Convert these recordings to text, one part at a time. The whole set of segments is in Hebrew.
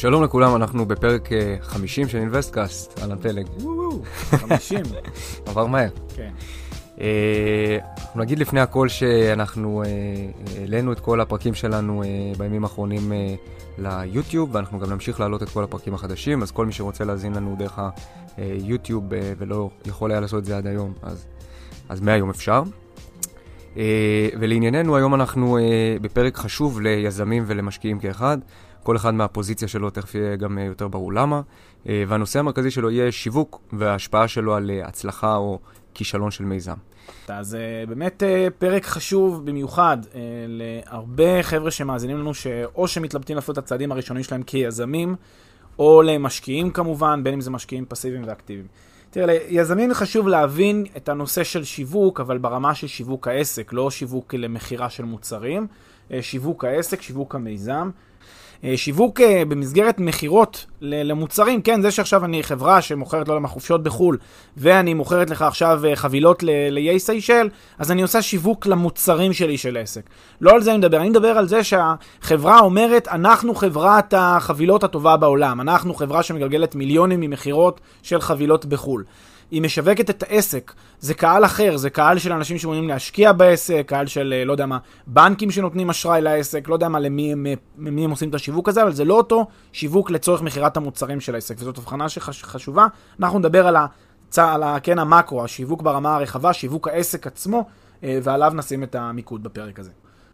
שלום לכולם, אנחנו בפרק 50 של אינוויסטקאסט, אהלן פלג. 50. עבר מהר. כן. אה, אנחנו נגיד לפני הכל שאנחנו אה, העלינו את כל הפרקים שלנו אה, בימים האחרונים אה, ליוטיוב, ואנחנו גם נמשיך להעלות את כל הפרקים החדשים, אז כל מי שרוצה להאזין לנו דרך היוטיוב אה, ולא יכול היה לעשות את זה עד היום, אז, אז מהיום אפשר. אה, ולענייננו, היום אנחנו אה, בפרק חשוב ליזמים ולמשקיעים כאחד. כל אחד מהפוזיציה שלו, תכף יהיה גם אה, יותר ברור למה. אה, והנושא המרכזי שלו יהיה שיווק וההשפעה שלו על אה, הצלחה או כישלון של מיזם. אז באמת פרק חשוב במיוחד להרבה חבר'ה שמאזינים לנו, שאו שמתלבטים לעשות את הצעדים הראשונים שלהם כיזמים, או למשקיעים כמובן, בין אם זה משקיעים פסיביים ואקטיביים. תראה, ליזמים חשוב להבין את הנושא של שיווק, אבל ברמה של שיווק העסק, לא שיווק למכירה של מוצרים, שיווק העסק, שיווק המיזם. אה, שיווק אה, במסגרת מכירות למוצרים, כן, זה שעכשיו אני חברה שמוכרת לא למה חופשות בחו"ל, ואני מוכרת לך עכשיו אה, חבילות לאיי סיישל, אז אני עושה שיווק למוצרים שלי של עסק. לא על זה אני מדבר, אני מדבר על זה שהחברה אומרת, אנחנו חברת החבילות הטובה בעולם, אנחנו חברה שמגלגלת מיליונים ממכירות של חבילות בחו"ל. היא משווקת את העסק. זה קהל אחר, זה קהל של אנשים שמעוניינים להשקיע בעסק, קהל של, אה, לא יודע מה, בנקים שנותנים אשראי לעסק, לא יודע מה, למי הם, למי הם עושים את השיווק הזה, אבל זה לא אותו שיווק לצורך מכירת המוצרים של העסק, וזאת הבחנה שחשובה. אנחנו נדבר על, הצ... על ה... כן, המקרו, השיווק ברמה הרחבה, שיווק העסק עצמו, אה, ועליו נשים את המיקוד בפרק הזה.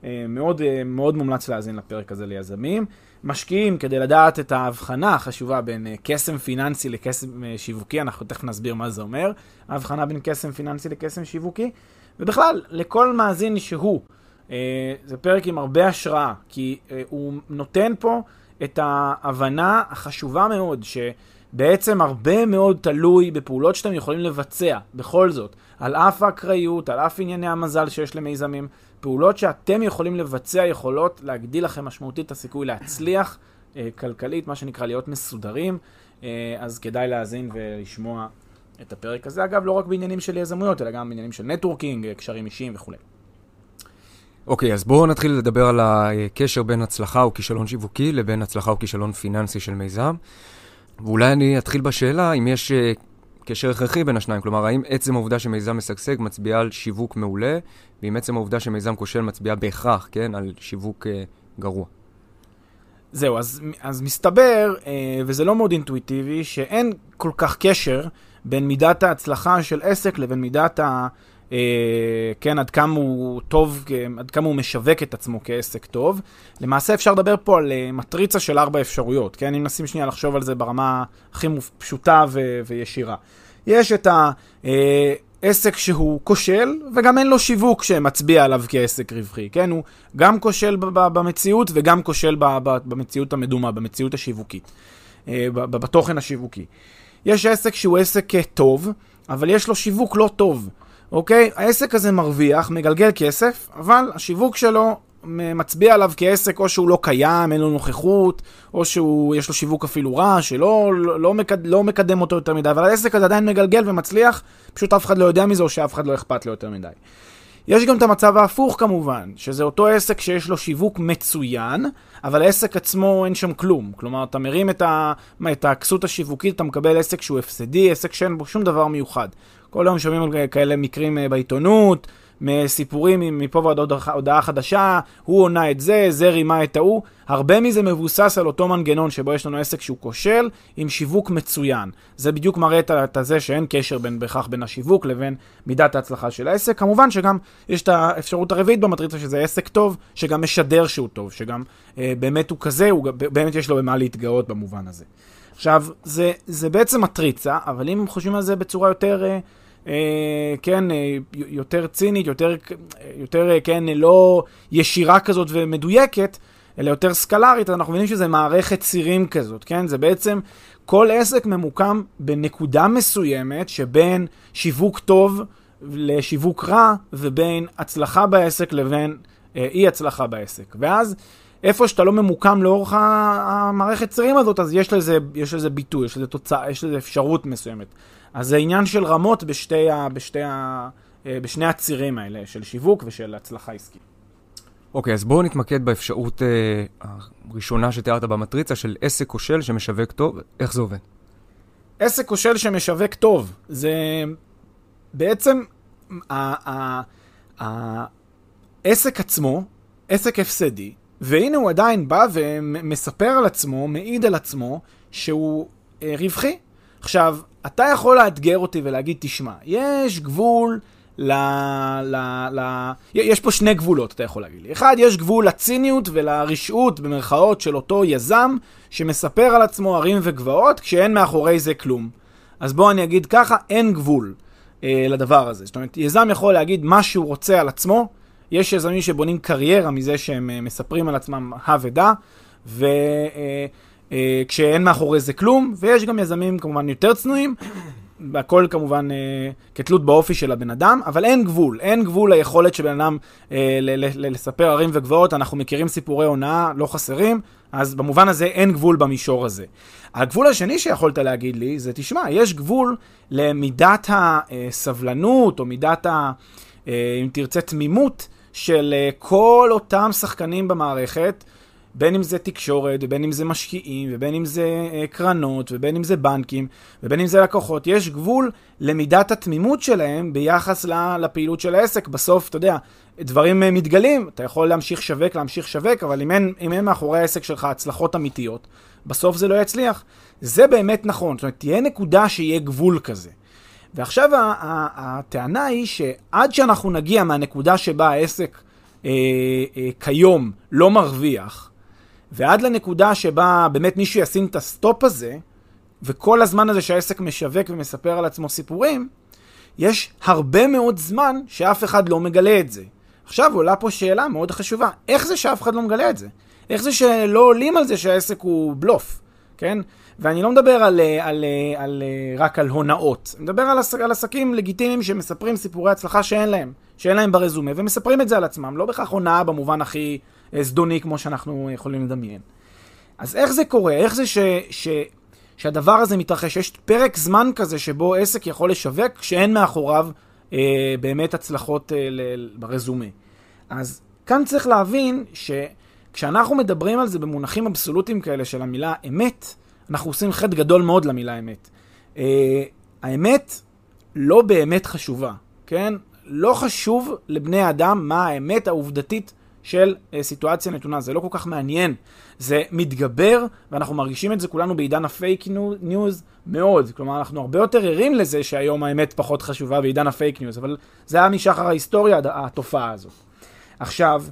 אה, מאוד, מאוד מומלץ להאזין לפרק הזה ליזמים. משקיעים כדי לדעת את ההבחנה החשובה בין אה, קסם פיננסי לקסם אה, שיווקי, אנחנו תכף נסביר מה זה אומר, ההבחנה בין קסם פיננסי לקסם שיווקי, ובכלל, לכל מאזין שהוא. אה, זה פרק עם הרבה השראה, כי הוא נותן פה את ההבנה החשובה מאוד, שבעצם הרבה מאוד תלוי בפעולות שאתם יכולים לבצע, בכל זאת, על אף האקראיות, על אף ענייני המזל שיש למיזמים, פעולות שאתם יכולים לבצע יכולות להגדיל לכם משמעותית את הסיכוי להצליח אה, כלכלית, מה שנקרא להיות מסודרים, אה, אז כדאי להאזין ולשמוע את הפרק הזה. אגב, לא רק בעניינים של יזמויות, אלא גם בעניינים של נטוורקינג, קשרים אישיים וכולי. אוקיי, okay, אז בואו נתחיל לדבר על הקשר בין הצלחה או כישלון שיווקי לבין הצלחה או כישלון פיננסי של מיזם. ואולי אני אתחיל בשאלה אם יש אה, קשר הכרחי בין השניים. כלומר, האם עצם העובדה שמיזם משגשג מצביעה על שיווק מעולה, ואם עצם העובדה שמיזם כושל מצביעה בהכרח, כן, על שיווק אה, גרוע. זהו, אז, אז מסתבר, אה, וזה לא מאוד אינטואיטיבי, שאין כל כך קשר בין מידת ההצלחה של עסק לבין מידת ה... אה, כן, עד כמה הוא טוב, עד כמה הוא משווק את עצמו כעסק טוב. למעשה אפשר לדבר פה על אה, מטריצה של ארבע אפשרויות, כן? אם נשים שנייה לחשוב על זה ברמה הכי פשוטה ו- וישירה. יש את העסק אה, שהוא כושל, וגם אין לו שיווק שמצביע עליו כעסק רווחי, כן? הוא גם כושל במציאות וגם כושל במציאות המדומה, במציאות השיווקית, בתוכן השיווקי. יש עסק שהוא עסק טוב, אבל יש לו שיווק לא טוב. אוקיי? העסק הזה מרוויח, מגלגל כסף, אבל השיווק שלו מצביע עליו כעסק או שהוא לא קיים, אין לו נוכחות, או שיש לו שיווק אפילו רע, שלא לא, לא, מקד, לא מקדם אותו יותר מדי, אבל העסק הזה עדיין מגלגל ומצליח, פשוט אף אחד לא יודע מזה או שאף אחד לא אכפת לו יותר מדי. יש גם את המצב ההפוך כמובן, שזה אותו עסק שיש לו שיווק מצוין, אבל העסק עצמו אין שם כלום. כלומר, אתה מרים את, ה... את הכסות השיווקית, אתה מקבל עסק שהוא הפסדי, עסק שאין בו שום דבר מיוחד. כל היום שומעים על כאלה מקרים אה, בעיתונות, מסיפורים מפה ועד הודעה חדשה, הוא עונה את זה, זה רימה את ההוא. הרבה מזה מבוסס על אותו מנגנון שבו יש לנו עסק שהוא כושל, עם שיווק מצוין. זה בדיוק מראה את זה שאין קשר בין, בהכרח בין השיווק לבין מידת ההצלחה של העסק. כמובן שגם יש את האפשרות הרביעית במטריצה שזה עסק טוב, שגם משדר שהוא טוב, שגם אה, באמת הוא כזה, הוא באמת יש לו במה להתגאות במובן הזה. עכשיו, זה, זה בעצם מטריצה, אבל אם חושבים על זה בצורה יותר... אה, כן, אה, יותר צינית, יותר, יותר, אה, כן, לא ישירה כזאת ומדויקת, אלא יותר סקלרית, אנחנו מבינים שזה מערכת צירים כזאת, כן? זה בעצם, כל עסק ממוקם בנקודה מסוימת שבין שיווק טוב לשיווק רע, ובין הצלחה בעסק לבין אה, אי הצלחה בעסק. ואז, איפה שאתה לא ממוקם לאורך המערכת צירים הזאת, אז יש לזה, יש לזה ביטוי, יש לזה תוצאה, יש לזה אפשרות מסוימת. אז זה עניין של רמות בשתי ה, בשתי ה, אה, בשני הצירים האלה, של שיווק ושל הצלחה עסקית. אוקיי, okay, אז בואו נתמקד באפשרות uh, הראשונה שתיארת במטריצה של עסק כושל שמשווק טוב, איך זה עובד? עסק כושל שמשווק טוב, זה בעצם העסק עצמו, עסק הפסדי, והנה הוא עדיין בא ומספר על עצמו, מעיד על עצמו, שהוא uh, רווחי. עכשיו, אתה יכול לאתגר אותי ולהגיד, תשמע, יש גבול ל... ל... ל... יש פה שני גבולות, אתה יכול להגיד לי. אחד, יש גבול לציניות ולרשעות, במרכאות, של אותו יזם, שמספר על עצמו ערים וגבעות, כשאין מאחורי זה כלום. אז בוא אני אגיד ככה, אין גבול אה, לדבר הזה. זאת אומרת, יזם יכול להגיד מה שהוא רוצה על עצמו, יש יזמים שבונים קריירה מזה שהם אה, מספרים על עצמם הא ודא, ו... אה, אה, כשאין מאחורי זה כלום, ויש גם יזמים כמובן יותר צנועים, והכל כמובן אה, כתלות באופי של הבן אדם, אבל אין גבול, אין גבול ליכולת של בן אדם אה, ל- ל- לספר ערים וגבעות, אנחנו מכירים סיפורי הונאה, לא חסרים, אז במובן הזה אין גבול במישור הזה. הגבול השני שיכולת להגיד לי זה, תשמע, יש גבול למידת הסבלנות, או מידת ה... אה, אם תרצה, תמימות של אה, כל אותם שחקנים במערכת, בין אם זה תקשורת, ובין אם זה משקיעים, ובין אם זה uh, קרנות, ובין אם זה בנקים, ובין אם זה לקוחות. יש גבול למידת התמימות שלהם ביחס לפעילות של העסק. בסוף, אתה יודע, דברים uh, מתגלים, אתה יכול להמשיך שווק, להמשיך שווק, אבל אם אין, אם אין מאחורי העסק שלך הצלחות אמיתיות, בסוף זה לא יצליח. זה באמת נכון, זאת אומרת, תהיה נקודה שיהיה גבול כזה. ועכשיו הטענה היא שעד שאנחנו נגיע מהנקודה שבה העסק אה, אה, כיום לא מרוויח, ועד לנקודה שבה באמת מישהו ישים את הסטופ הזה, וכל הזמן הזה שהעסק משווק ומספר על עצמו סיפורים, יש הרבה מאוד זמן שאף אחד לא מגלה את זה. עכשיו עולה פה שאלה מאוד חשובה, איך זה שאף אחד לא מגלה את זה? איך זה שלא עולים על זה שהעסק הוא בלוף, כן? ואני לא מדבר על, על, על, על, רק על הונאות, אני מדבר על, על עסקים לגיטימיים שמספרים סיפורי הצלחה שאין להם, שאין להם ברזומה, ומספרים את זה על עצמם, לא בהכרח הונאה במובן הכי זדוני כמו שאנחנו יכולים לדמיין. אז איך זה קורה? איך זה ש, ש, שהדבר הזה מתרחש? יש פרק זמן כזה שבו עסק יכול לשווק כשאין מאחוריו אה, באמת הצלחות אה, ל, ברזומה. אז כאן צריך להבין שכשאנחנו מדברים על זה במונחים אבסולוטיים כאלה של המילה אמת, אנחנו עושים חטא גדול מאוד למילה אמת. אה, האמת לא באמת חשובה, כן? לא חשוב לבני אדם מה האמת העובדתית של uh, סיטואציה נתונה. זה לא כל כך מעניין. זה מתגבר, ואנחנו מרגישים את זה כולנו בעידן הפייק ניוז מאוד. כלומר, אנחנו הרבה יותר ערים לזה שהיום האמת פחות חשובה בעידן הפייק ניוז, אבל זה היה משחר ההיסטוריה, התופעה הזאת. עכשיו,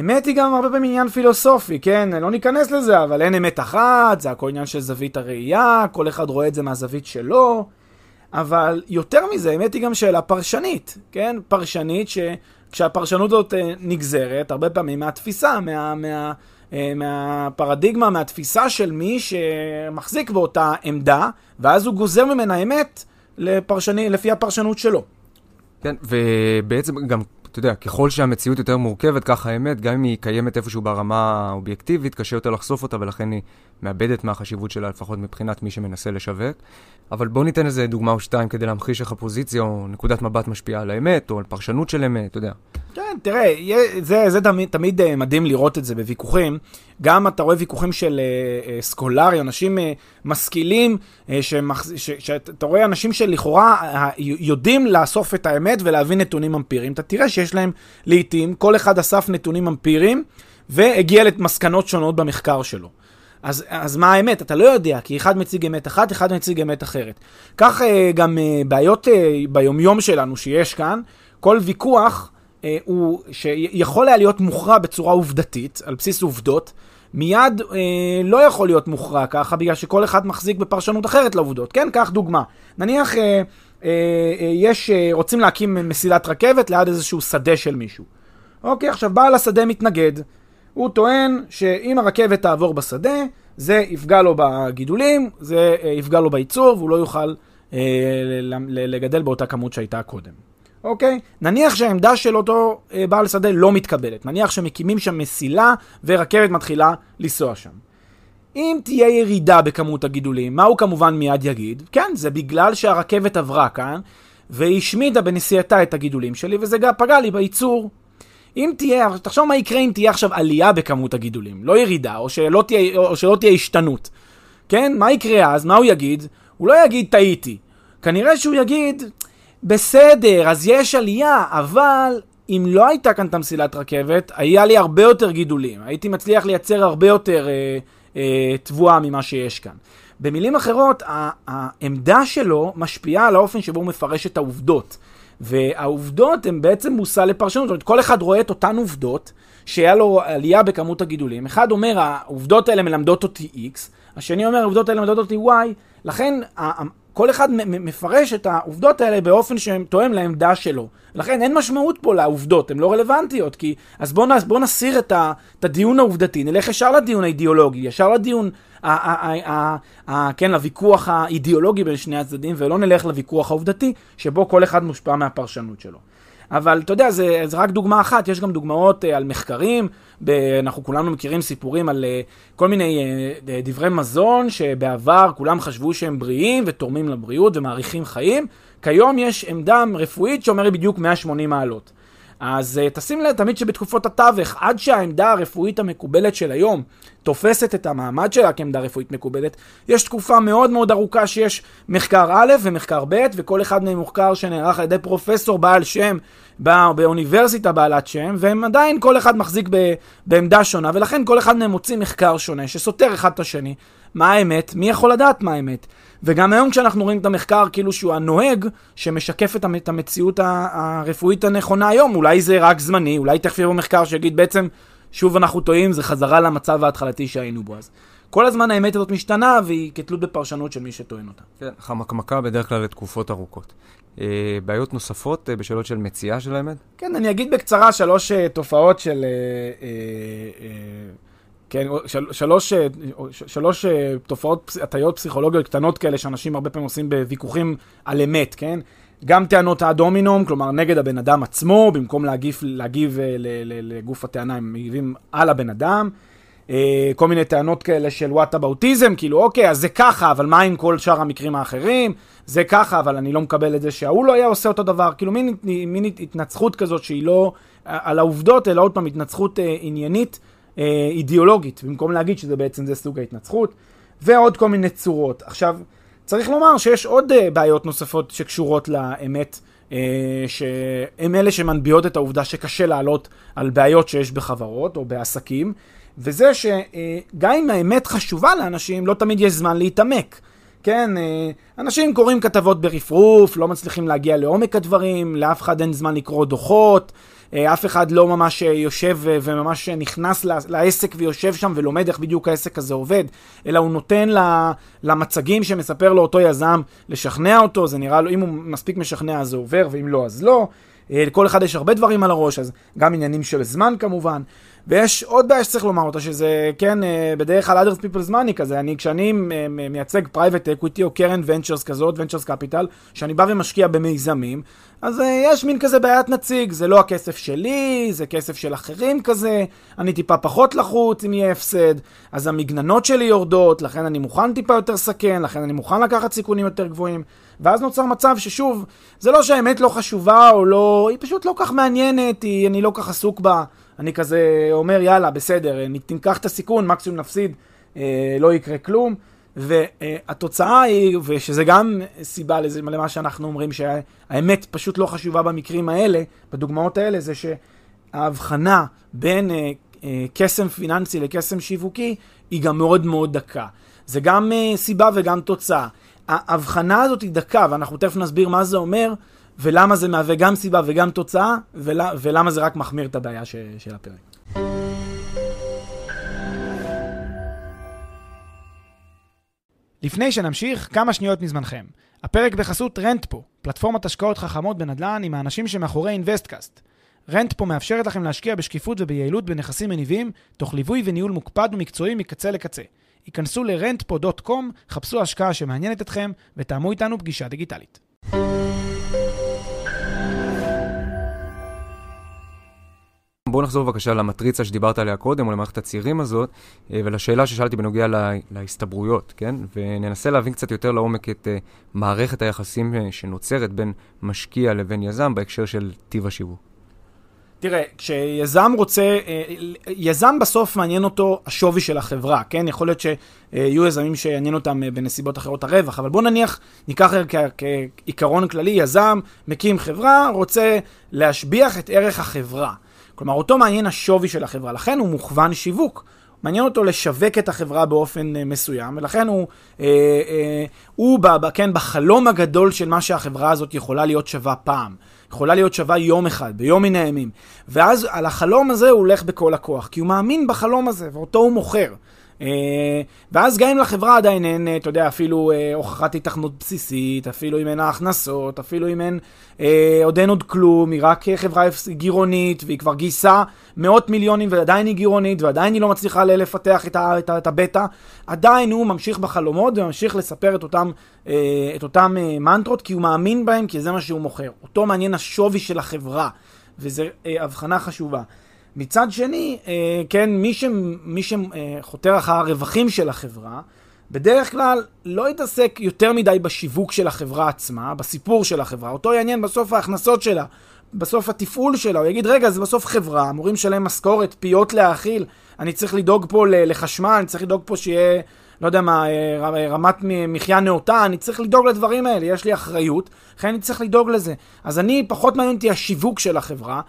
אמת היא גם הרבה פעמים עניין פילוסופי, כן? לא ניכנס לזה, אבל אין אמת אחת, זה הכל עניין של זווית הראייה, כל אחד רואה את זה מהזווית שלו. אבל יותר מזה, אמת היא גם שאלה פרשנית, כן? פרשנית ש... כשהפרשנות הזאת אה, נגזרת, הרבה פעמים מהתפיסה, מה, מה, אה, מהפרדיגמה, מהתפיסה של מי שמחזיק באותה עמדה, ואז הוא גוזר ממנה אמת לפרשני, לפי הפרשנות שלו. כן, ובעצם גם, אתה יודע, ככל שהמציאות יותר מורכבת, ככה האמת, גם אם היא קיימת איפשהו ברמה האובייקטיבית, קשה יותר לחשוף אותה, ולכן היא מאבדת מהחשיבות שלה, לפחות מבחינת מי שמנסה לשווק. אבל בואו ניתן איזה דוגמה או שתיים כדי להמחיש איך הפוזיציה או נקודת מבט משפיעה על האמת, או על פרשנות של אמת, אתה יודע. כן, תראה, זה, זה תמיד, תמיד אה, מדהים לראות את זה בוויכוחים. גם אתה רואה ויכוחים של uh, סקולרי, אנשים uh, משכילים, uh, שמח... ש... שאתה רואה אנשים שלכאורה uh, יודעים לאסוף את האמת ולהביא נתונים אמפיריים. אתה תראה שיש להם לעיתים, כל אחד אסף נתונים אמפיריים והגיע למסקנות שונות במחקר שלו. אז, אז מה האמת? אתה לא יודע, כי אחד מציג אמת אחת, אחד מציג אמת אחרת. כך uh, גם uh, בעיות uh, ביומיום שלנו שיש כאן, כל ויכוח הוא שיכול היה להיות מוכרע בצורה עובדתית, על בסיס עובדות, מיד uh, לא יכול להיות מוכרע ככה, בגלל שכל אחד מחזיק בפרשנות אחרת לעובדות. כן, קח דוגמה. נניח uh, uh, uh, יש, uh, רוצים להקים מסילת רכבת ליד איזשהו שדה של מישהו. אוקיי, עכשיו בעל השדה מתנגד. הוא טוען שאם הרכבת תעבור בשדה, זה יפגע לו בגידולים, זה אה, יפגע לו בייצור, והוא לא יוכל אה, לגדל באותה כמות שהייתה קודם. אוקיי? נניח שהעמדה של אותו אה, בעל שדה לא מתקבלת. נניח שמקימים שם מסילה ורכבת מתחילה לנסוע שם. אם תהיה ירידה בכמות הגידולים, מה הוא כמובן מיד יגיד? כן, זה בגלל שהרכבת עברה כאן, והיא השמידה בנסיעתה את הגידולים שלי, וזה גם פגע לי בייצור. אם תהיה, תחשוב מה יקרה אם תהיה עכשיו עלייה בכמות הגידולים, לא ירידה, או שלא תהיה, או שלא תהיה השתנות. כן? מה יקרה אז? מה הוא יגיד? הוא לא יגיד טעיתי. כנראה שהוא יגיד, בסדר, אז יש עלייה, אבל אם לא הייתה כאן את המסילת רכבת, היה לי הרבה יותר גידולים. הייתי מצליח לייצר הרבה יותר אה, אה, תבואה ממה שיש כאן. במילים אחרות, העמדה שלו משפיעה על האופן שבו הוא מפרש את העובדות. והעובדות הן בעצם מושא לפרשנות. זאת אומרת, כל אחד רואה את אותן עובדות, שהיה לו עלייה בכמות הגידולים. אחד אומר, העובדות האלה מלמדות אותי X, השני אומר, העובדות האלה מלמדות אותי Y, לכן כל אחד מפרש את העובדות האלה באופן שהן תואם לעמדה שלו. לכן אין משמעות פה לעובדות, הן לא רלוונטיות, כי... אז בואו בוא נסיר את, ה, את הדיון העובדתי, נלך ישר לדיון האידיאולוגי, ישר לדיון, ה, ה, ה, ה, ה, כן, לוויכוח האידיאולוגי בין שני הצדדים, ולא נלך לוויכוח העובדתי, שבו כל אחד מושפע מהפרשנות שלו. אבל אתה יודע, זה, זה רק דוגמה אחת, יש גם דוגמאות uh, על מחקרים, אנחנו כולנו מכירים סיפורים על uh, כל מיני uh, דברי מזון שבעבר כולם חשבו שהם בריאים ותורמים לבריאות ומאריכים חיים, כיום יש עמדה רפואית שאומרת בדיוק 180 מעלות. אז uh, תשים לב תמיד שבתקופות התווך, עד שהעמדה הרפואית המקובלת של היום תופסת את המעמד שלה כעמדה רפואית מקובלת, יש תקופה מאוד מאוד ארוכה שיש מחקר א' ומחקר ב', וכל אחד מהם מחקר שנערך על ידי פרופסור בעל שם בא, באוניברסיטה בעלת שם, והם עדיין כל אחד מחזיק ב, בעמדה שונה, ולכן כל אחד מהם מוציא מחקר שונה שסותר אחד את השני. מה האמת? מי יכול לדעת מה האמת? וגם היום כשאנחנו רואים את המחקר כאילו שהוא הנוהג שמשקף את המציאות הרפואית הנכונה היום, אולי זה רק זמני, אולי תכף יבוא מחקר שיגיד בעצם שוב אנחנו טועים, זה חזרה למצב ההתחלתי שהיינו בו אז. כל הזמן האמת הזאת משתנה והיא כתלות בפרשנות של מי שטוען אותה. כן, חמקמקה בדרך כלל לתקופות ארוכות. אה, בעיות נוספות אה, בשאלות של מציאה של האמת? כן, אני אגיד בקצרה שלוש אה, תופעות של... כן, של, שלוש, שלוש תופעות, הטיות פסיכולוגיות קטנות כאלה שאנשים הרבה פעמים עושים בוויכוחים על אמת, כן? גם טענות הדומינום, כלומר נגד הבן אדם עצמו, במקום להגיב, להגיב לגוף הטענה, הם מגיבים על הבן אדם. אה, כל מיני טענות כאלה של וואט אבאוטיזם, כאילו אוקיי, אז זה ככה, אבל מה עם כל שאר המקרים האחרים? זה ככה, אבל אני לא מקבל את זה שההוא לא היה עושה אותו דבר. כאילו מין, מין התנצחות כזאת שהיא לא על העובדות, אלא עוד פעם התנצחות אה, עניינית, אה, אידיאולוגית, במקום להגיד שזה בעצם זה סוג ההתנצחות, ועוד כל מיני צורות. עכשיו, צריך לומר שיש עוד אה, בעיות נוספות שקשורות לאמת. Uh, שהן אלה שמנביעות את העובדה שקשה לעלות על בעיות שיש בחברות או בעסקים, וזה שגם אם האמת חשובה לאנשים, לא תמיד יש זמן להתעמק. כן, אה, אנשים קוראים כתבות ברפרוף, לא מצליחים להגיע לעומק הדברים, לאף אחד אין זמן לקרוא דוחות, אה, אף אחד לא ממש יושב וממש נכנס לעסק ויושב שם ולומד איך בדיוק העסק הזה עובד, אלא הוא נותן למצגים שמספר לו אותו יזם לשכנע אותו, זה נראה לו, אם הוא מספיק משכנע אז זה עובר, ואם לא אז לא. לכל אחד יש הרבה דברים על הראש, אז גם עניינים של זמן כמובן. ויש עוד בעיה שצריך לומר אותה, שזה, כן, אה, בדרך כלל others people's money כזה, אני, כשאני מייצג private equity או קרן ונצ'רס כזאת, ונצ'רס קפיטל, שאני בא ומשקיע במיזמים, אז אה, יש מין כזה בעיית נציג, זה לא הכסף שלי, זה כסף של אחרים כזה, אני טיפה פחות לחוץ אם יהיה הפסד, אז המגננות שלי יורדות, לכן אני מוכן טיפה יותר סכן, לכן אני מוכן לקחת סיכונים יותר גבוהים, ואז נוצר מצב ששוב, זה לא שהאמת לא חשובה או לא, היא פשוט לא כך מעניינת, היא, אני לא כך עסוק בה. אני כזה אומר, יאללה, בסדר, ניקח את הסיכון, מקסימום נפסיד, אה, לא יקרה כלום. והתוצאה היא, ושזה גם סיבה לזה, למה שאנחנו אומרים, שהאמת פשוט לא חשובה במקרים האלה, בדוגמאות האלה, זה שההבחנה בין אה, אה, קסם פיננסי לקסם שיווקי היא גם מאוד מאוד דקה. זה גם אה, סיבה וגם תוצאה. ההבחנה הזאת היא דקה, ואנחנו תכף נסביר מה זה אומר, ולמה זה מהווה גם סיבה וגם תוצאה, ול, ולמה זה רק מחמיר את הבעיה ש, של הפרק. לפני שנמשיך, כמה שניות מזמנכם. הפרק בחסות רנטפו, פלטפורמת השקעות חכמות בנדל"ן עם האנשים שמאחורי אינוויסטקאסט. רנטפו מאפשרת לכם להשקיע בשקיפות וביעילות בנכסים מניבים, תוך ליווי וניהול מוקפד ומקצועי מקצה לקצה. היכנסו ל-rentpo.com, חפשו השקעה שמעניינת אתכם ותאמו איתנו פגישה דיגיטלית. בואו נחזור בבקשה למטריצה שדיברת עליה קודם, או למערכת הצעירים הזאת, אה, ולשאלה ששאלתי בנוגע לה, להסתברויות, כן? וננסה להבין קצת יותר לעומק את uh, מערכת היחסים אה, שנוצרת בין משקיע לבין יזם בהקשר של טיב השיווק. תראה, כשיזם רוצה, יזם בסוף מעניין אותו השווי של החברה, כן? יכול להיות שיהיו יזמים שיעניין אותם בנסיבות אחרות הרווח, אבל בוא נניח, ניקח כעיקרון כללי, יזם מקים חברה, רוצה להשביח את ערך החברה. כלומר, אותו מעניין השווי של החברה, לכן הוא מוכוון שיווק. מעניין אותו לשווק את החברה באופן uh, מסוים, ולכן הוא, uh, uh, הוא ב, כן, בחלום הגדול של מה שהחברה הזאת יכולה להיות שווה פעם. יכולה להיות שווה יום אחד, ביום מן הימים. ואז על החלום הזה הוא הולך בכל הכוח, כי הוא מאמין בחלום הזה, ואותו הוא מוכר. אה, ואז גם אם לחברה עדיין אין, אה, אתה יודע, אפילו אה, הוכחת התכנות בסיסית, אפילו אם אין ההכנסות, אפילו אם אין, עוד אין עוד כלום, היא רק חברה גירעונית, והיא כבר גייסה מאות מיליונים ועדיין היא גירעונית, ועדיין היא לא מצליחה לפתח את, ה, את, ה, את הבטא, עדיין הוא ממשיך בחלומות וממשיך לספר את אותם, את אותם מנטרות, כי הוא מאמין בהם, כי זה מה שהוא מוכר. אותו מעניין השווי של החברה, וזו הבחנה חשובה. מצד שני, אה, כן, מי, ש, מי שחותר אחר הרווחים של החברה, בדרך כלל לא יתעסק יותר מדי בשיווק של החברה עצמה, בסיפור של החברה. אותו יעניין בסוף ההכנסות שלה, בסוף התפעול שלה. הוא יגיד, רגע, זה בסוף חברה, אמורים לשלם משכורת, פיות להאכיל, אני צריך לדאוג פה לחשמל, אני צריך לדאוג פה שיהיה לא יודע מה, אה, רמת מחיה נאותה, אני צריך לדאוג לדברים האלה, יש לי אחריות, לכן אני צריך לדאוג לזה. אז אני, פחות מעניין אותי השיווק של החברה,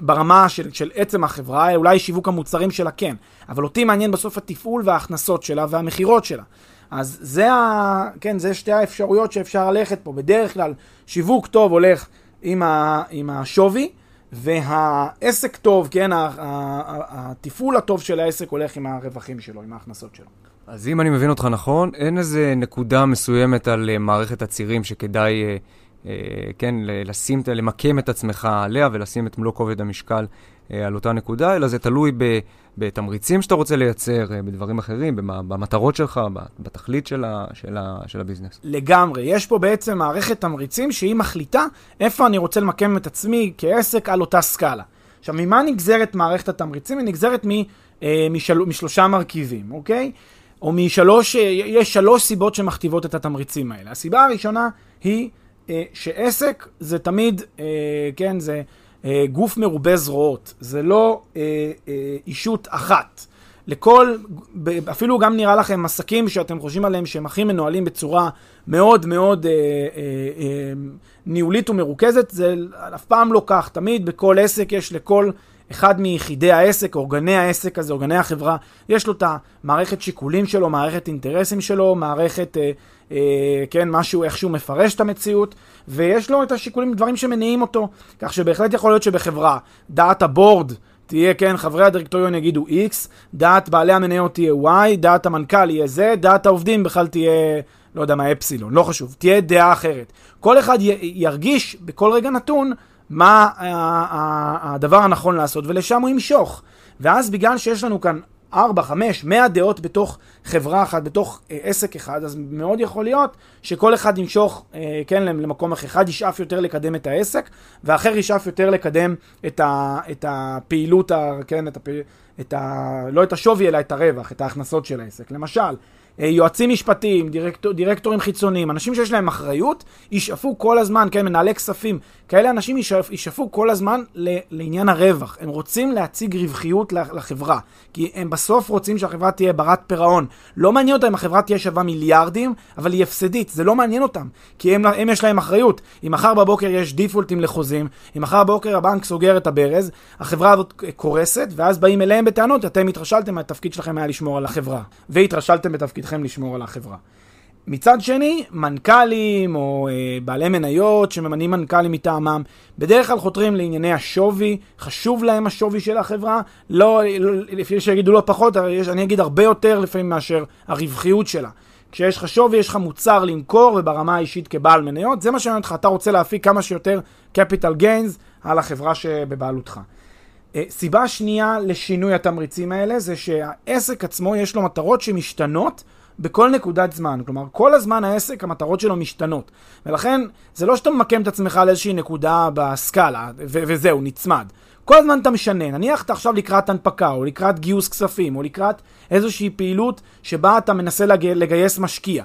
ברמה של, של עצם החברה, אולי שיווק המוצרים שלה כן, אבל אותי מעניין בסוף התפעול וההכנסות שלה והמכירות שלה. אז זה, ה, כן, זה שתי האפשרויות שאפשר ללכת פה. בדרך כלל, שיווק טוב הולך עם, ה, עם השווי, והעסק טוב, כן, התפעול הטוב של העסק הולך עם הרווחים שלו, עם ההכנסות שלו. אז אם אני מבין אותך נכון, אין איזה נקודה מסוימת על uh, מערכת הצירים שכדאי, uh, uh, כן, לשים, למקם את עצמך עליה ולשים את מלוא כובד המשקל uh, על אותה נקודה, אלא זה תלוי ב, בתמריצים שאתה רוצה לייצר, uh, בדברים אחרים, במטרות שלך, בתכלית של, ה, של, ה, של הביזנס. לגמרי. יש פה בעצם מערכת תמריצים שהיא מחליטה איפה אני רוצה למקם את עצמי כעסק על אותה סקאלה. עכשיו, ממה נגזרת מערכת התמריצים? היא נגזרת מ, uh, משל, משלושה מרכיבים, אוקיי? או משלוש, אה, יש שלוש סיבות שמכתיבות את התמריצים האלה. הסיבה הראשונה היא אה, שעסק זה תמיד, אה, כן, זה אה, גוף מרובה זרועות, זה לא אה, אה, אישות אחת. לכל, אפילו גם נראה לכם עסקים שאתם חושבים עליהם שהם הכי מנוהלים בצורה מאוד מאוד אה, אה, אה, ניהולית ומרוכזת, זה אף פעם לא כך. תמיד בכל עסק יש לכל אחד מיחידי העסק, אורגני העסק הזה, אורגני החברה, יש לו את המערכת שיקולים שלו, מערכת אינטרסים שלו, מערכת, אה, אה, כן, משהו, איך שהוא מפרש את המציאות, ויש לו את השיקולים, דברים שמניעים אותו. כך שבהחלט יכול להיות שבחברה, דעת הבורד, תהיה, כן, חברי הדירקטוריון יגידו X, דעת בעלי המניות תהיה Y, דעת המנכ"ל יהיה Z, דעת העובדים בכלל תהיה, לא יודע מה, אפסילון, לא חשוב, תהיה דעה אחרת. כל אחד ירגיש בכל רגע נתון מה הדבר הנכון לעשות, ולשם הוא ימשוך. ואז בגלל שיש לנו כאן 4, 5, 100 דעות בתוך חברה אחת, בתוך אה, עסק אחד, אז מאוד יכול להיות שכל אחד ימשוך, אה, כן, למקום אחר. אחד ישאף יותר לקדם את העסק, ואחר ישאף יותר לקדם את, ה, את הפעילות, ה, כן, את הפ... את ה... לא את השווי, אלא את הרווח, את ההכנסות של העסק. למשל, אה, יועצים משפטיים, דירקטור, דירקטורים חיצוניים, אנשים שיש להם אחריות, ישאפו כל הזמן, כן, מנהלי כספים, כאלה אנשים ישאפ, ישאפו כל הזמן ל, לעניין הרווח. הם רוצים להציג רווחיות לחברה, כי הם בסוף רוצים שהחברה תהיה ברת פירעון. לא מעניין אותם אם החברה תהיה שווה מיליארדים, אבל היא הפסדית, זה לא מעניין אותם, כי הם, הם יש להם אחריות. אם מחר בבוקר יש דיפולטים לחוזים, אם מחר בבוקר הבנק סוגר את הברז, החברה הזאת קורסת, ואז באים אליהם בטענות, אתם התרשלתם, התפקיד שלכם היה לשמור על החברה, והתרשלתם בתפקידכם לשמור על החברה. מצד שני, מנכ"לים או אה, בעלי מניות שממנים מנכ"לים מטעמם, בדרך כלל חותרים לענייני השווי, חשוב להם השווי של החברה, לא, לא לפי שיגידו לא פחות, אני אגיד הרבה יותר לפעמים מאשר הרווחיות שלה. כשיש לך שווי, יש לך מוצר למכור, וברמה האישית כבעל מניות, זה מה שאני אומר לך, אתה רוצה להפיק כמה שיותר capital gains על החברה שבבעלותך. אה, סיבה שנייה לשינוי התמריצים האלה זה שהעסק עצמו יש לו מטרות שמשתנות בכל נקודת זמן. כלומר, כל הזמן העסק, המטרות שלו משתנות. ולכן, זה לא שאתה ממקם את עצמך על איזושהי נקודה בסקאלה, ו- וזהו, נצמד. כל הזמן אתה משנה. נניח אתה עכשיו לקראת הנפקה, או לקראת גיוס כספים, או לקראת איזושהי פעילות שבה אתה מנסה לג... לגייס משקיע.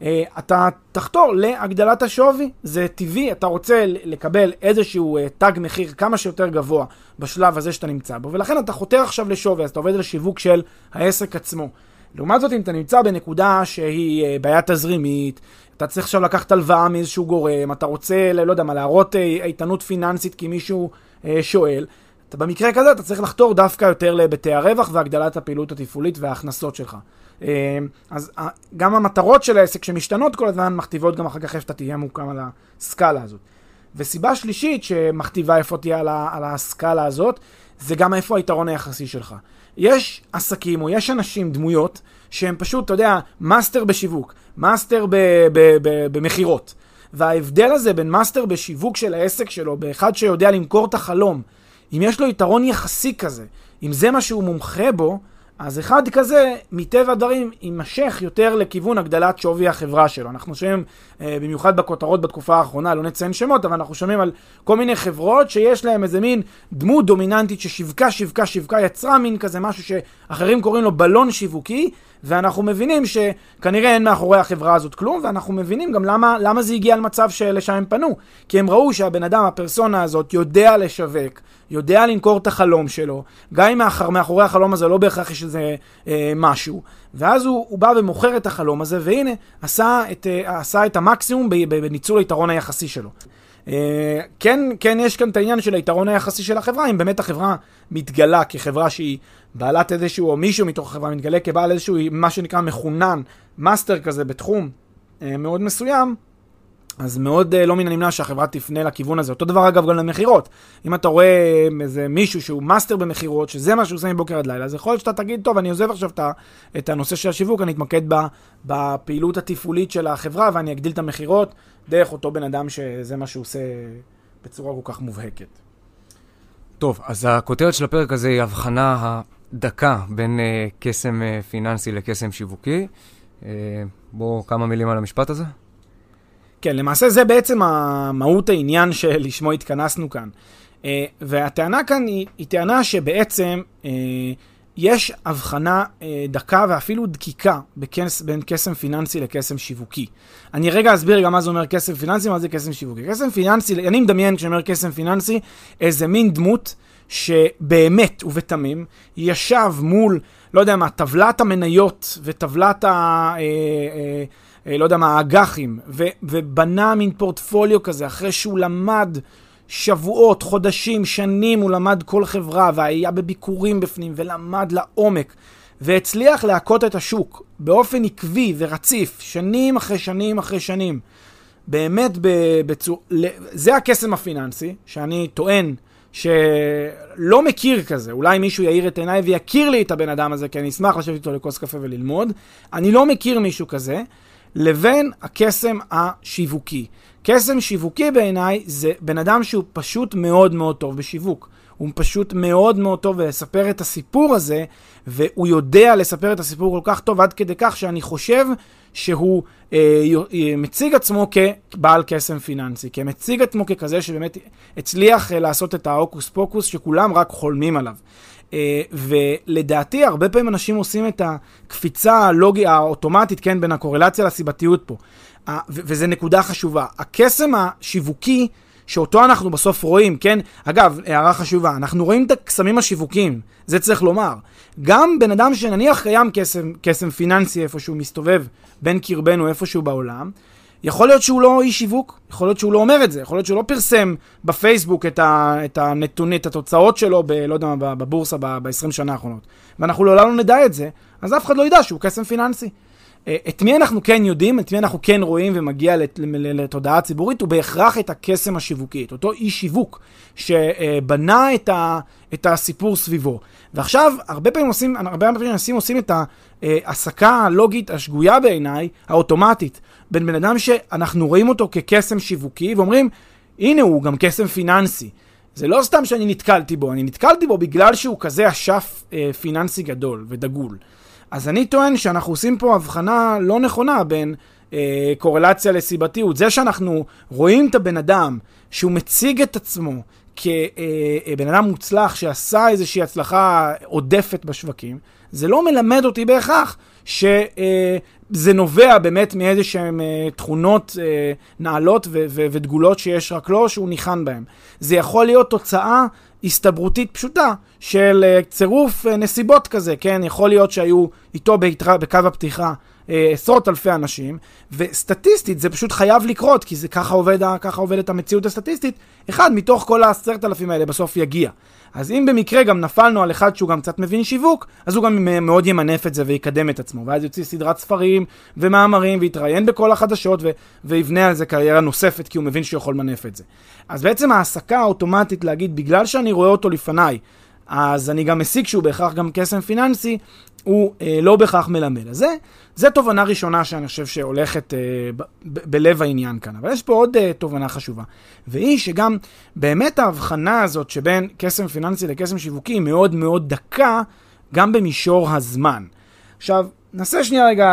Uh, אתה תחתור להגדלת השווי, זה טבעי, אתה רוצה לקבל איזשהו uh, תג מחיר כמה שיותר גבוה בשלב הזה שאתה נמצא בו, ולכן אתה חותר עכשיו לשווי, אז אתה עובד על שיווק של העסק עצמו. לעומת זאת, אם אתה נמצא בנקודה שהיא אה, בעיה תזרימית, אתה צריך עכשיו לקחת הלוואה מאיזשהו גורם, אתה רוצה, לא יודע מה, להראות אה, איתנות פיננסית כי מישהו אה, שואל, אתה במקרה כזה אתה צריך לחתור דווקא יותר להיבטי הרווח והגדלת הפעילות התפעולית וההכנסות שלך. אז גם המטרות של העסק שמשתנות כל הזמן מכתיבות גם אחר כך איפה אתה תהיה מוקם על הסקאלה הזאת. וסיבה שלישית שמכתיבה איפה תהיה על הסקאלה הזאת, זה גם איפה היתרון היחסי שלך. יש עסקים או יש אנשים, דמויות, שהם פשוט, אתה יודע, מאסטר בשיווק, מאסטר במכירות. וההבדל הזה בין מאסטר בשיווק של העסק שלו, באחד שיודע למכור את החלום, אם יש לו יתרון יחסי כזה, אם זה מה שהוא מומחה בו, אז אחד כזה, מטבע הדברים, יימשך יותר לכיוון הגדלת שווי החברה שלו. אנחנו שומעים, אה, במיוחד בכותרות בתקופה האחרונה, לא נציין שמות, אבל אנחנו שומעים על כל מיני חברות שיש להם איזה מין דמות דומיננטית ששיווקה, שיווקה, שיווקה, יצרה מין כזה משהו שאחרים קוראים לו בלון שיווקי, ואנחנו מבינים שכנראה אין מאחורי החברה הזאת כלום, ואנחנו מבינים גם למה, למה זה הגיע למצב שלשם הם פנו. כי הם ראו שהבן אדם, הפרסונה הזאת, יודע לשווק, יודע למכור את החלום שלו, גם אם מאחור, מאחורי החלום הזה לא בהכרח יש איזה אה, משהו, ואז הוא, הוא בא ומוכר את החלום הזה, והנה, עשה את, אה, עשה את המקסימום בניצול היתרון היחסי שלו. אה, כן, כן יש כאן את העניין של היתרון היחסי של החברה, אם באמת החברה מתגלה כחברה שהיא בעלת איזשהו, או מישהו מתוך החברה מתגלה כבעל איזשהו, מה שנקרא מחונן, מאסטר כזה בתחום אה, מאוד מסוים, אז מאוד uh, לא מן הנמנע שהחברה תפנה לכיוון הזה. אותו דבר אגב גם למכירות. אם אתה רואה איזה מישהו שהוא מאסטר במכירות, שזה מה שהוא עושה מבוקר עד לילה, אז יכול להיות שאתה תגיד, טוב, אני עוזב עכשיו את הנושא של השיווק, אני אתמקד בפעילות התפעולית של החברה ואני אגדיל את המכירות דרך אותו בן אדם שזה מה שהוא עושה בצורה כל כך מובהקת. טוב, אז הכותרת של הפרק הזה היא הבחנה הדקה בין uh, קסם uh, פיננסי לקסם שיווקי. Uh, בואו כמה מילים על המשפט הזה. כן, למעשה זה בעצם המהות העניין שלשמו התכנסנו כאן. Uh, והטענה כאן היא, היא טענה שבעצם uh, יש הבחנה uh, דקה ואפילו דקיקה בכס, בין קסם פיננסי לקסם שיווקי. אני רגע אסביר גם מה זה אומר קסם פיננסי, מה זה קסם שיווקי. קסם פיננסי, אני מדמיין כשאני אומר קסם פיננסי, איזה מין דמות שבאמת ובתמים ישב מול, לא יודע מה, טבלת המניות וטבלת ה... אה, אה, אה, לא יודע מה, האג"חים, ובנה מין פורטפוליו כזה, אחרי שהוא למד שבועות, חודשים, שנים, הוא למד כל חברה, והיה בביקורים בפנים, ולמד לעומק, והצליח להכות את השוק באופן עקבי ורציף, שנים אחרי שנים אחרי שנים. באמת בצור... זה הקסם הפיננסי, שאני טוען שלא מכיר כזה, אולי מישהו יאיר את עיניי ויכיר לי את הבן אדם הזה, כי אני אשמח לשבת איתו לכוס קפה וללמוד. אני לא מכיר מישהו כזה, לבין הקסם השיווקי. קסם שיווקי בעיניי זה בן אדם שהוא פשוט מאוד מאוד טוב בשיווק. הוא פשוט מאוד מאוד טוב לספר את הסיפור הזה, והוא יודע לספר את הסיפור כל כך טוב עד כדי כך שאני חושב שהוא אה, מציג עצמו כבעל קסם פיננסי, כמציג עצמו ככזה שבאמת הצליח אה, לעשות את ההוקוס פוקוס שכולם רק חולמים עליו. אה, ולדעתי, הרבה פעמים אנשים עושים את הקפיצה הלוגי, האוטומטית, כן, בין הקורלציה לסיבתיות פה. וזו נקודה חשובה. הקסם השיווקי, שאותו אנחנו בסוף רואים, כן? אגב, הערה חשובה, אנחנו רואים את הקסמים השיווקיים, זה צריך לומר. גם בן אדם שנניח קיים קסם, קסם פיננסי איפשהו מסתובב בין קרבנו איפשהו בעולם, יכול להיות שהוא לא איש שיווק, יכול להיות שהוא לא אומר את זה, יכול להיות שהוא לא פרסם בפייסבוק את, ה, את הנתונים, את התוצאות שלו, ב, לא יודע מה, בבורסה ב-20 שנה האחרונות. ואנחנו לעולם לא נדע את זה, אז אף אחד לא ידע שהוא קסם פיננסי. אה, את מי אנחנו כן יודעים, את מי אנחנו כן רואים ומגיע לתודעה ציבורית, הוא בהכרח את הקסם השיווקי, את אותו איש שיווק שבנה את, ה, את הסיפור סביבו. ועכשיו, הרבה פעמים עושים, הרבה פעמים אנשים עושים את ההסקה הלוגית השגויה בעיניי, האוטומטית, בין בן אדם שאנחנו רואים אותו כקסם שיווקי, ואומרים, הנה הוא גם קסם פיננסי. זה לא סתם שאני נתקלתי בו, אני נתקלתי בו בגלל שהוא כזה אשף אה, פיננסי גדול ודגול. אז אני טוען שאנחנו עושים פה הבחנה לא נכונה בין אה, קורלציה לסיבתיות. זה שאנחנו רואים את הבן אדם, שהוא מציג את עצמו כבן אדם מוצלח שעשה איזושהי הצלחה עודפת בשווקים, זה לא מלמד אותי בהכרח שזה נובע באמת מאיזה שהן אה, תכונות אה, נעלות ודגולות שיש רק לו, שהוא ניחן בהן. זה יכול להיות תוצאה הסתברותית פשוטה של אה, צירוף נסיבות כזה, כן? יכול להיות שהיו איתו בקו הפתיחה אה, עשרות אלפי אנשים, וסטטיסטית זה פשוט חייב לקרות, כי זה ככה, עובד, ככה עובדת המציאות הסטטיסטית, אחד מתוך כל העשרת אלפים האלה בסוף יגיע. אז אם במקרה גם נפלנו על אחד שהוא גם קצת מבין שיווק, אז הוא גם מאוד ימנף את זה ויקדם את עצמו. ואז יוציא סדרת ספרים ומאמרים ויתראיין בכל החדשות ו- ויבנה על זה קריירה נוספת כי הוא מבין שהוא יכול למנף את זה. אז בעצם ההעסקה האוטומטית להגיד, בגלל שאני רואה אותו לפניי, אז אני גם מסיק שהוא בהכרח גם קסם פיננסי, הוא אה, לא בהכרח מלמד. אז זה, זה תובנה ראשונה שאני חושב שהולכת אה, ב- ב- בלב העניין כאן. אבל יש פה עוד אה, תובנה חשובה, והיא שגם באמת ההבחנה הזאת שבין קסם פיננסי לקסם שיווקי היא מאוד מאוד דקה, גם במישור הזמן. עכשיו, ננסה שנייה רגע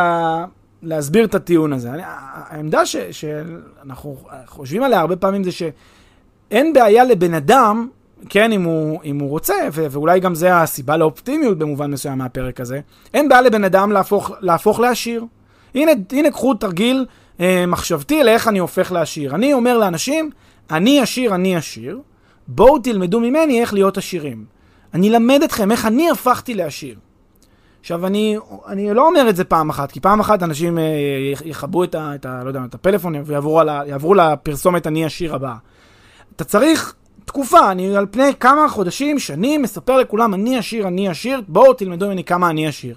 להסביר את הטיעון הזה. אני, העמדה ש, שאנחנו חושבים עליה הרבה פעמים זה שאין בעיה לבן אדם כן, אם הוא, אם הוא רוצה, ו- ואולי גם זה הסיבה לאופטימיות במובן מסוים מהפרק הזה, אין בעיה לבן אדם להפוך, להפוך לעשיר. הנה, הנה קחו תרגיל אה, מחשבתי לאיך אני הופך לעשיר. אני אומר לאנשים, אני עשיר, אני עשיר, בואו תלמדו ממני איך להיות עשירים. אני אלמד אתכם איך אני הפכתי לעשיר. עכשיו, אני, אני לא אומר את זה פעם אחת, כי פעם אחת אנשים אה, יכבו את, ה, את, ה, לא יודע, את הפלאפון ויעברו לפרסומת אני עשיר הבאה. אתה צריך תקופה, אני על פני כמה חודשים, שנים, מספר לכולם, אני עשיר, אני עשיר, בואו תלמדו ממני כמה אני עשיר.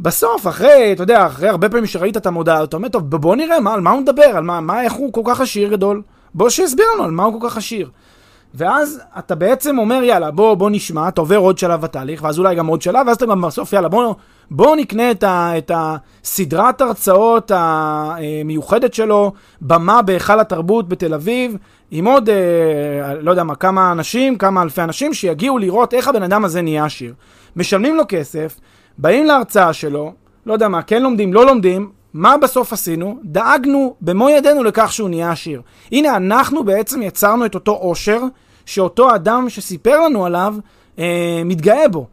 בסוף, אחרי, אתה יודע, אחרי הרבה פעמים שראית את המודעה, אתה אומר, טוב, בוא נראה, מה, על מה הוא מדבר, על מה, מה, איך הוא כל כך עשיר גדול? בוא שיסביר לנו על מה הוא כל כך עשיר. ואז אתה בעצם אומר, יאללה, בוא, בוא נשמע, אתה עובר עוד שלב בתהליך, ואז אולי גם עוד שלב, ואז אתה גם בסוף, יאללה, בוא, בוא נקנה את, ה, את הסדרת הרצאות המיוחדת שלו, במה בהיכל התרבות בתל אביב, עם עוד, אה, לא יודע מה, כמה אנשים, כמה אלפי אנשים, שיגיעו לראות איך הבן אדם הזה נהיה עשיר. משלמים לו כסף, באים להרצאה שלו, לא יודע מה, כן לומדים, לא לומדים, מה בסוף עשינו? דאגנו במו ידינו לכך שהוא נהיה עשיר. הנה, אנחנו בעצם יצרנו את אותו עושר, שאותו אדם שסיפר לנו עליו, אה, מתגאה בו.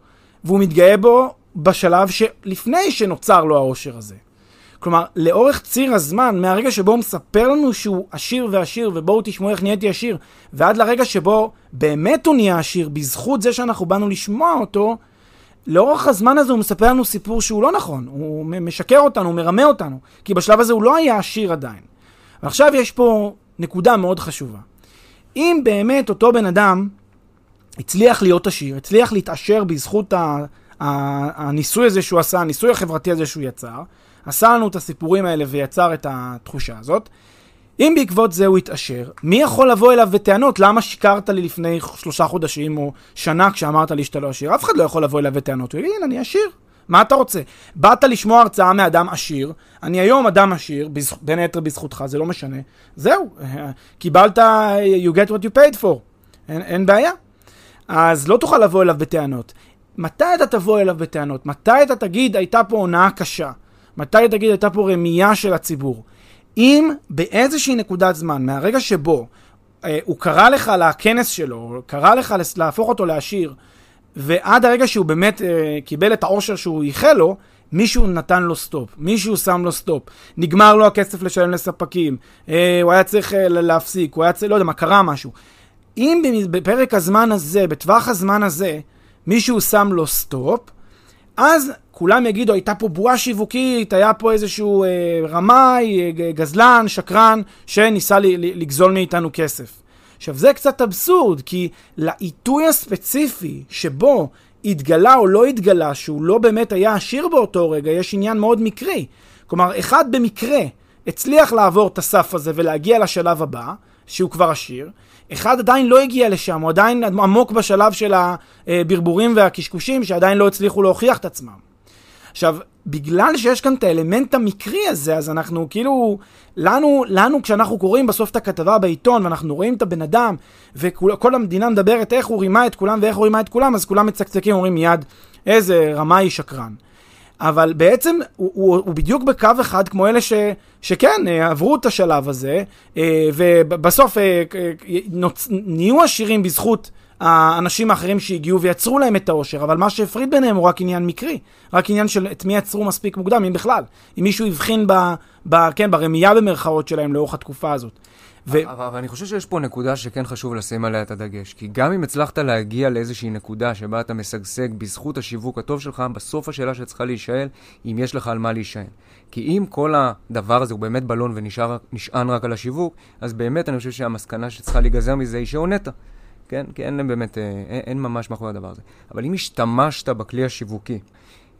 והוא מתגאה בו בשלב שלפני שנוצר לו העושר הזה. כלומר, לאורך ציר הזמן, מהרגע שבו הוא מספר לנו שהוא עשיר ועשיר, ובואו תשמעו איך נהייתי עשיר, ועד לרגע שבו באמת הוא נהיה עשיר, בזכות זה שאנחנו באנו לשמוע אותו, לאורך הזמן הזה הוא מספר לנו סיפור שהוא לא נכון, הוא משקר אותנו, הוא מרמה אותנו, כי בשלב הזה הוא לא היה עשיר עדיין. ועכשיו יש פה נקודה מאוד חשובה. אם באמת אותו בן אדם הצליח להיות עשיר, הצליח להתעשר בזכות הניסוי הזה שהוא עשה, הניסוי החברתי הזה שהוא יצר, עשה לנו את הסיפורים האלה ויצר את התחושה הזאת. אם בעקבות זה הוא יתעשר, מי יכול לבוא אליו בטענות? למה שיקרת לי לפני שלושה חודשים או שנה כשאמרת לי שאתה לא עשיר? אף אחד לא יכול לבוא אליו בטענות. הוא יגיד, אני עשיר. מה אתה רוצה? באת לשמוע הרצאה מאדם עשיר, אני היום אדם עשיר. בין היתר בזכותך, זה לא משנה. זהו, קיבלת, you get what you paid for. אין, אין בעיה. אז לא תוכל לבוא אליו בטענות. מתי אתה תבוא אליו בטענות? מתי אתה תגיד, הייתה פה הונאה קשה? מתי תגיד, הייתה פה רמייה של הציבור? אם באיזושהי נקודת זמן, מהרגע שבו אה, הוא קרא לך לכנס שלו, קרא לך להפוך אותו לעשיר, ועד הרגע שהוא באמת אה, קיבל את העושר שהוא ייחל לו, מישהו נתן לו סטופ, מישהו שם לו סטופ, נגמר לו הכסף לשלם לספקים, אה, הוא היה צריך אה, להפסיק, הוא היה צריך, לא יודע מה, קרה משהו. אם בפרק הזמן הזה, בטווח הזמן הזה, מישהו שם לו סטופ, אז כולם יגידו, הייתה פה בועה שיווקית, היה פה איזשהו אה, רמאי, אה, גזלן, שקרן, שניסה לגזול מאיתנו כסף. עכשיו, זה קצת אבסורד, כי לעיתוי הספציפי שבו התגלה או לא התגלה שהוא לא באמת היה עשיר באותו רגע, יש עניין מאוד מקרי. כלומר, אחד במקרה הצליח לעבור את הסף הזה ולהגיע לשלב הבא, שהוא כבר עשיר, אחד עדיין לא הגיע לשם, הוא עדיין עמוק בשלב של הברבורים והקשקושים שעדיין לא הצליחו להוכיח את עצמם. עכשיו, בגלל שיש כאן את האלמנט המקרי הזה, אז אנחנו כאילו, לנו, לנו כשאנחנו קוראים בסוף את הכתבה בעיתון, ואנחנו רואים את הבן אדם, וכל המדינה מדברת איך הוא רימה את כולם ואיך הוא רימה את כולם, אז כולם מצקצקים, אומרים מיד, איזה רמאי שקרן. אבל בעצם הוא, הוא, הוא בדיוק בקו אחד כמו אלה ש, שכן, אה, עברו את השלב הזה, אה, ובסוף אה, נהיו עשירים בזכות האנשים האחרים שהגיעו ויצרו להם את העושר, אבל מה שהפריד ביניהם הוא רק עניין מקרי, רק עניין של את מי יצרו מספיק מוקדם, אם בכלל, אם מישהו הבחין ב, ב, כן, ברמייה במרכאות שלהם לאורך התקופה הזאת. ו... אבל, אבל אני חושב שיש פה נקודה שכן חשוב לשים עליה את הדגש. כי גם אם הצלחת להגיע לאיזושהי נקודה שבה אתה משגשג בזכות השיווק הטוב שלך, בסוף השאלה שצריכה להישאל, אם יש לך על מה להישען. כי אם כל הדבר הזה הוא באמת בלון ונשען רק על השיווק, אז באמת אני חושב שהמסקנה שצריכה להיגזר מזה היא שהונית. כן? כי אין באמת, אה, אין, אין ממש מאחורי הדבר הזה. אבל אם השתמשת בכלי השיווקי,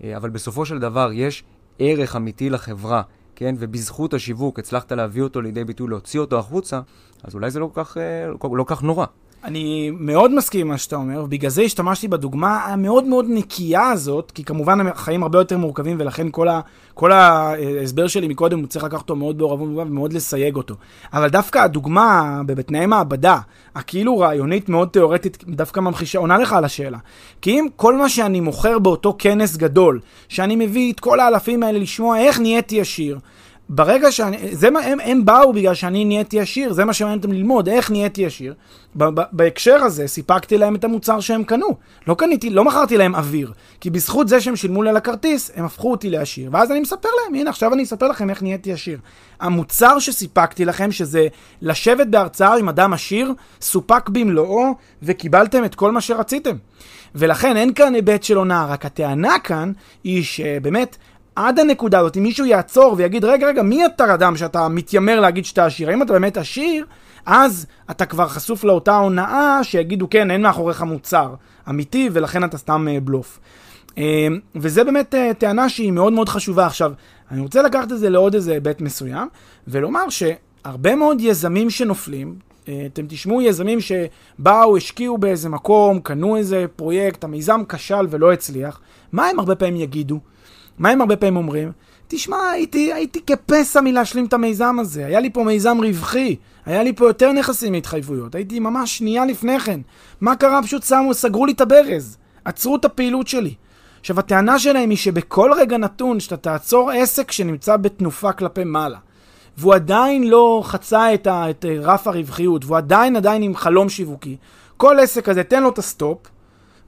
אה, אבל בסופו של דבר יש ערך אמיתי לחברה, כן? ובזכות השיווק הצלחת להביא אותו לידי ביטוי, להוציא אותו החוצה, אז אולי זה לא כל כך, אה, לא, לא כך נורא. אני מאוד מסכים עם מה שאתה אומר, ובגלל זה השתמשתי בדוגמה המאוד מאוד נקייה הזאת, כי כמובן החיים הרבה יותר מורכבים, ולכן כל, ה, כל ההסבר שלי מקודם, הוא צריך לקחת אותו מאוד בעורבות ומאוד לסייג אותו. אבל דווקא הדוגמה בתנאי מעבדה, הכאילו רעיונית מאוד תיאורטית, דווקא ממחישה, עונה לך על השאלה. כי אם כל מה שאני מוכר באותו כנס גדול, שאני מביא את כל האלפים האלה לשמוע איך נהייתי עשיר, ברגע שאני, זה מה, הם, הם באו בגלל שאני נהייתי עשיר, זה מה שמעניין אותם ללמוד, איך נהייתי עשיר. בהקשר הזה סיפקתי להם את המוצר שהם קנו. לא קניתי, לא מכרתי להם אוויר. כי בזכות זה שהם שילמו לי על הכרטיס, הם הפכו אותי לעשיר. ואז אני מספר להם, הנה עכשיו אני אספר לכם איך נהייתי עשיר. המוצר שסיפקתי לכם, שזה לשבת בהרצאה עם אדם עשיר, סופק במלואו, וקיבלתם את כל מה שרציתם. ולכן אין כאן היבט של הונאה, רק הטענה כאן היא שבאמת, עד הנקודה הזאת, אם מישהו יעצור ויגיד, רגע, רגע, מי אתה אדם שאתה מתיימר להגיד שאתה עשיר? האם אתה באמת עשיר? אז אתה כבר חשוף לאותה הונאה שיגידו, כן, אין מאחוריך מוצר אמיתי, ולכן אתה סתם uh, בלוף. Uh, וזה באמת uh, טענה שהיא מאוד מאוד חשובה. עכשיו, אני רוצה לקחת את זה לעוד איזה היבט מסוים, ולומר שהרבה מאוד יזמים שנופלים, אתם תשמעו יזמים שבאו, השקיעו באיזה מקום, קנו איזה פרויקט, המיזם כשל ולא הצליח, מה הם הרבה פעמים יגידו? מה הם הרבה פעמים אומרים? תשמע, הייתי, הייתי כפסע מלהשלים את המיזם הזה. היה לי פה מיזם רווחי, היה לי פה יותר נכסים מהתחייבויות. הייתי ממש שנייה לפני כן. מה קרה? פשוט שמו, סגרו לי את הברז. עצרו את הפעילות שלי. עכשיו, הטענה שלהם היא שבכל רגע נתון שאתה תעצור עסק שנמצא בתנופה כלפי מעלה, והוא עדיין לא חצה את, ה, את רף הרווחיות, והוא עדיין עדיין עם חלום שיווקי, כל עסק כזה, תן לו את הסטופ,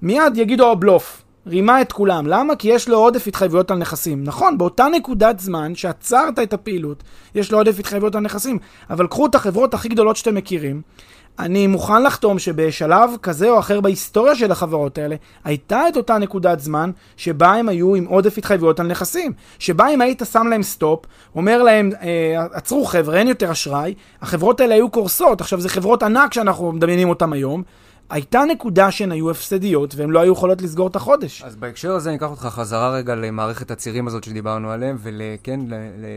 מיד יגידו, בלוף. רימה את כולם. למה? כי יש לו עודף התחייבויות על נכסים. נכון, באותה נקודת זמן שעצרת את הפעילות, יש לו עודף התחייבויות על נכסים. אבל קחו את החברות הכי גדולות שאתם מכירים, אני מוכן לחתום שבשלב כזה או אחר בהיסטוריה של החברות האלה, הייתה את אותה נקודת זמן שבה הם היו עם עודף התחייבויות על נכסים. שבה אם היית שם להם סטופ, אומר להם, אה, עצרו חבר'ה, אין יותר אשראי, החברות האלה היו קורסות. עכשיו, זה חברות ענק שאנחנו מדמיינים אותן היום. הייתה נקודה שהן היו הפסדיות והן לא היו יכולות לסגור את החודש. אז בהקשר הזה אני אקח אותך חזרה רגע למערכת הצירים הזאת שדיברנו עליהם, וכן,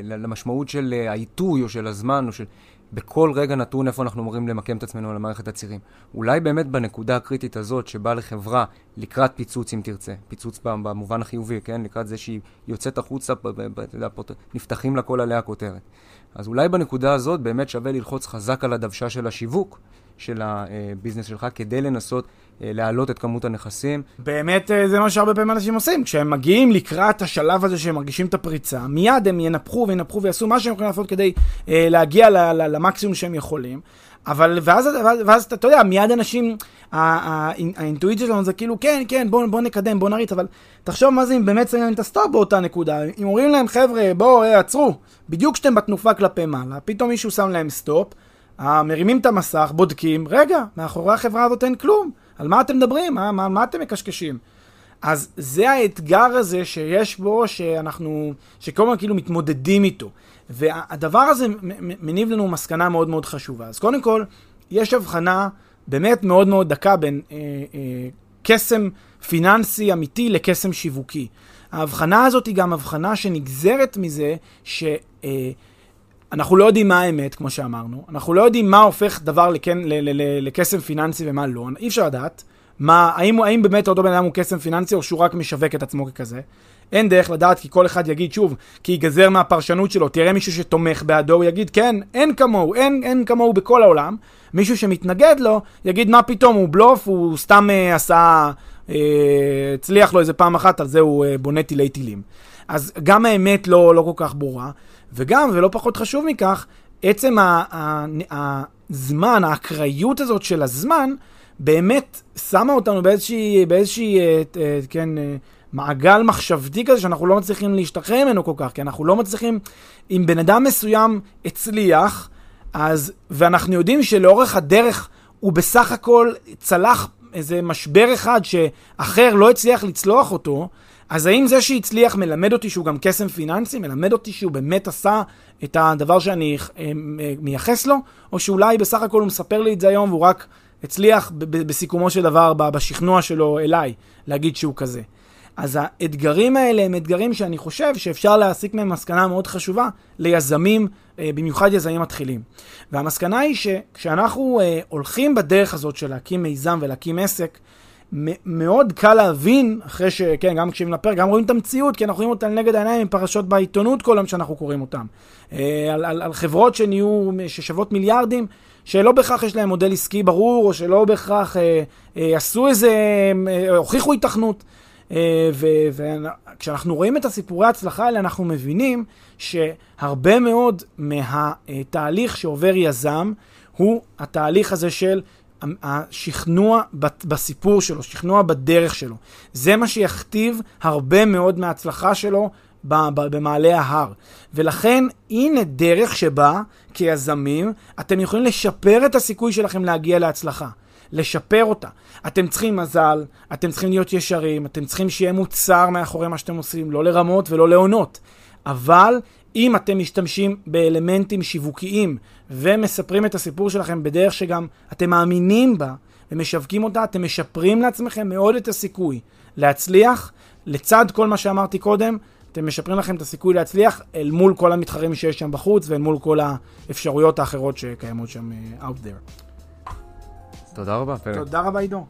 למשמעות של אה, העיתוי או של הזמן או של... בכל רגע נתון איפה אנחנו אמורים למקם את עצמנו על מערכת הצירים. אולי באמת בנקודה הקריטית הזאת שבה לחברה לקראת פיצוץ אם תרצה, פיצוץ במובן החיובי, כן? לקראת זה שהיא יוצאת החוצה, נפתחים לה כל עליה הכותרת. אז אולי בנקודה הזאת באמת שווה ללחוץ חזק על הדוושה של השיווק, של הביזנס שלך, כדי לנסות להעלות את כמות הנכסים. באמת זה מה שהרבה פעמים אנשים עושים. כשהם מגיעים לקראת השלב הזה שהם מרגישים את הפריצה, מיד הם ינפחו וינפחו ויעשו מה שהם יכולים לעשות כדי להגיע למקסימום שהם יכולים. אבל, ואז, ואז, ואז אתה יודע, מיד אנשים, האינטואיציה שלנו זה כאילו, כן, כן, בואו בוא נקדם, בואו נריץ, אבל תחשוב מה זה אם באמת שמים להם את הסטופ באותה נקודה. אם אומרים להם, חבר'ה, בואו, אה, עצרו, בדיוק כשאתם בתנופה כלפי מעלה, פתאום מישהו שם להם סטופ, אה, מרימים את המסך, בודקים, רגע, מאחורי החברה הזאת אין כלום, על מה אתם מדברים? מה, מה, מה אתם מקשקשים? אז זה האתגר הזה שיש בו, שאנחנו, שכל הזמן כאילו מתמודדים איתו. והדבר הזה מניב לנו מסקנה מאוד מאוד חשובה. אז קודם כל, יש הבחנה באמת מאוד מאוד דקה בין אה, אה, קסם פיננסי אמיתי לקסם שיווקי. ההבחנה הזאת היא גם הבחנה שנגזרת מזה ש... אה, אנחנו לא יודעים מה האמת, כמו שאמרנו, אנחנו לא יודעים מה הופך דבר לקן, ל, ל, ל, לקסם פיננסי ומה לא, אי אפשר לדעת. מה, האם, האם באמת אותו בן אדם הוא קסם פיננסי או שהוא רק משווק את עצמו ככזה. אין דרך לדעת, כי כל אחד יגיד שוב, כי ייגזר מהפרשנות שלו, תראה מישהו שתומך בעדו, הוא יגיד, כן, אין כמוהו, אין, אין כמוהו בכל העולם. מישהו שמתנגד לו, יגיד, מה פתאום, הוא בלוף, הוא סתם אה, עשה, אה, הצליח לו איזה פעם אחת, על זה הוא אה, בונה טילי טילים. אז גם האמת לא, לא כל כך ברורה, וגם, ולא פחות חשוב מכך, עצם הזמן, האקראיות הזאת של הזמן, באמת שמה אותנו באיזושהי, באיזושהי, אה, אה, כן, אה, מעגל מחשבתי כזה שאנחנו לא מצליחים להשתחרר ממנו כל כך, כי אנחנו לא מצליחים, אם בן אדם מסוים הצליח, אז, ואנחנו יודעים שלאורך הדרך הוא בסך הכל צלח איזה משבר אחד שאחר לא הצליח לצלוח אותו, אז האם זה שהצליח מלמד אותי שהוא גם קסם פיננסי, מלמד אותי שהוא באמת עשה את הדבר שאני מייחס לו, או שאולי בסך הכל הוא מספר לי את זה היום והוא רק הצליח בסיכומו של דבר, בשכנוע שלו אליי, להגיד שהוא כזה. אז האתגרים האלה הם אתגרים שאני חושב שאפשר להסיק מהם מסקנה מאוד חשובה ליזמים, אה, במיוחד יזמים מתחילים. והמסקנה היא שכשאנחנו אה, הולכים בדרך הזאת של להקים מיזם ולהקים עסק, מאוד קל להבין, אחרי ש... כן, גם כשאנחנו נפר, גם רואים את המציאות, כי אנחנו רואים אותה נגד העיניים עם פרשות בעיתונות כל יום שאנחנו קוראים אותן. אה, על, על, על חברות שנהיו, ששוות מיליארדים, שלא בהכרח יש להם מודל עסקי ברור, או שלא בהכרח אה, אה, עשו איזה, אה, הוכיחו התכנות. אה, וכשאנחנו רואים את הסיפורי ההצלחה האלה, אנחנו מבינים שהרבה מאוד מהתהליך שעובר יזם, הוא התהליך הזה של השכנוע בסיפור שלו, שכנוע בדרך שלו. זה מה שיכתיב הרבה מאוד מההצלחה שלו במעלה ההר. ולכן, הנה דרך שבה, כיזמים, אתם יכולים לשפר את הסיכוי שלכם להגיע להצלחה. לשפר אותה. אתם צריכים מזל, אתם צריכים להיות ישרים, אתם צריכים שיהיה מוצר מאחורי מה שאתם עושים, לא לרמות ולא לעונות. אבל אם אתם משתמשים באלמנטים שיווקיים ומספרים את הסיפור שלכם בדרך שגם אתם מאמינים בה ומשווקים אותה, אתם משפרים לעצמכם מאוד את הסיכוי להצליח. לצד כל מה שאמרתי קודם, אתם משפרים לכם את הסיכוי להצליח אל מול כל המתחרים שיש שם בחוץ ואל מול כל האפשרויות האחרות שקיימות שם uh, out there. תודה רבה, פרק. תודה רבה, עידו.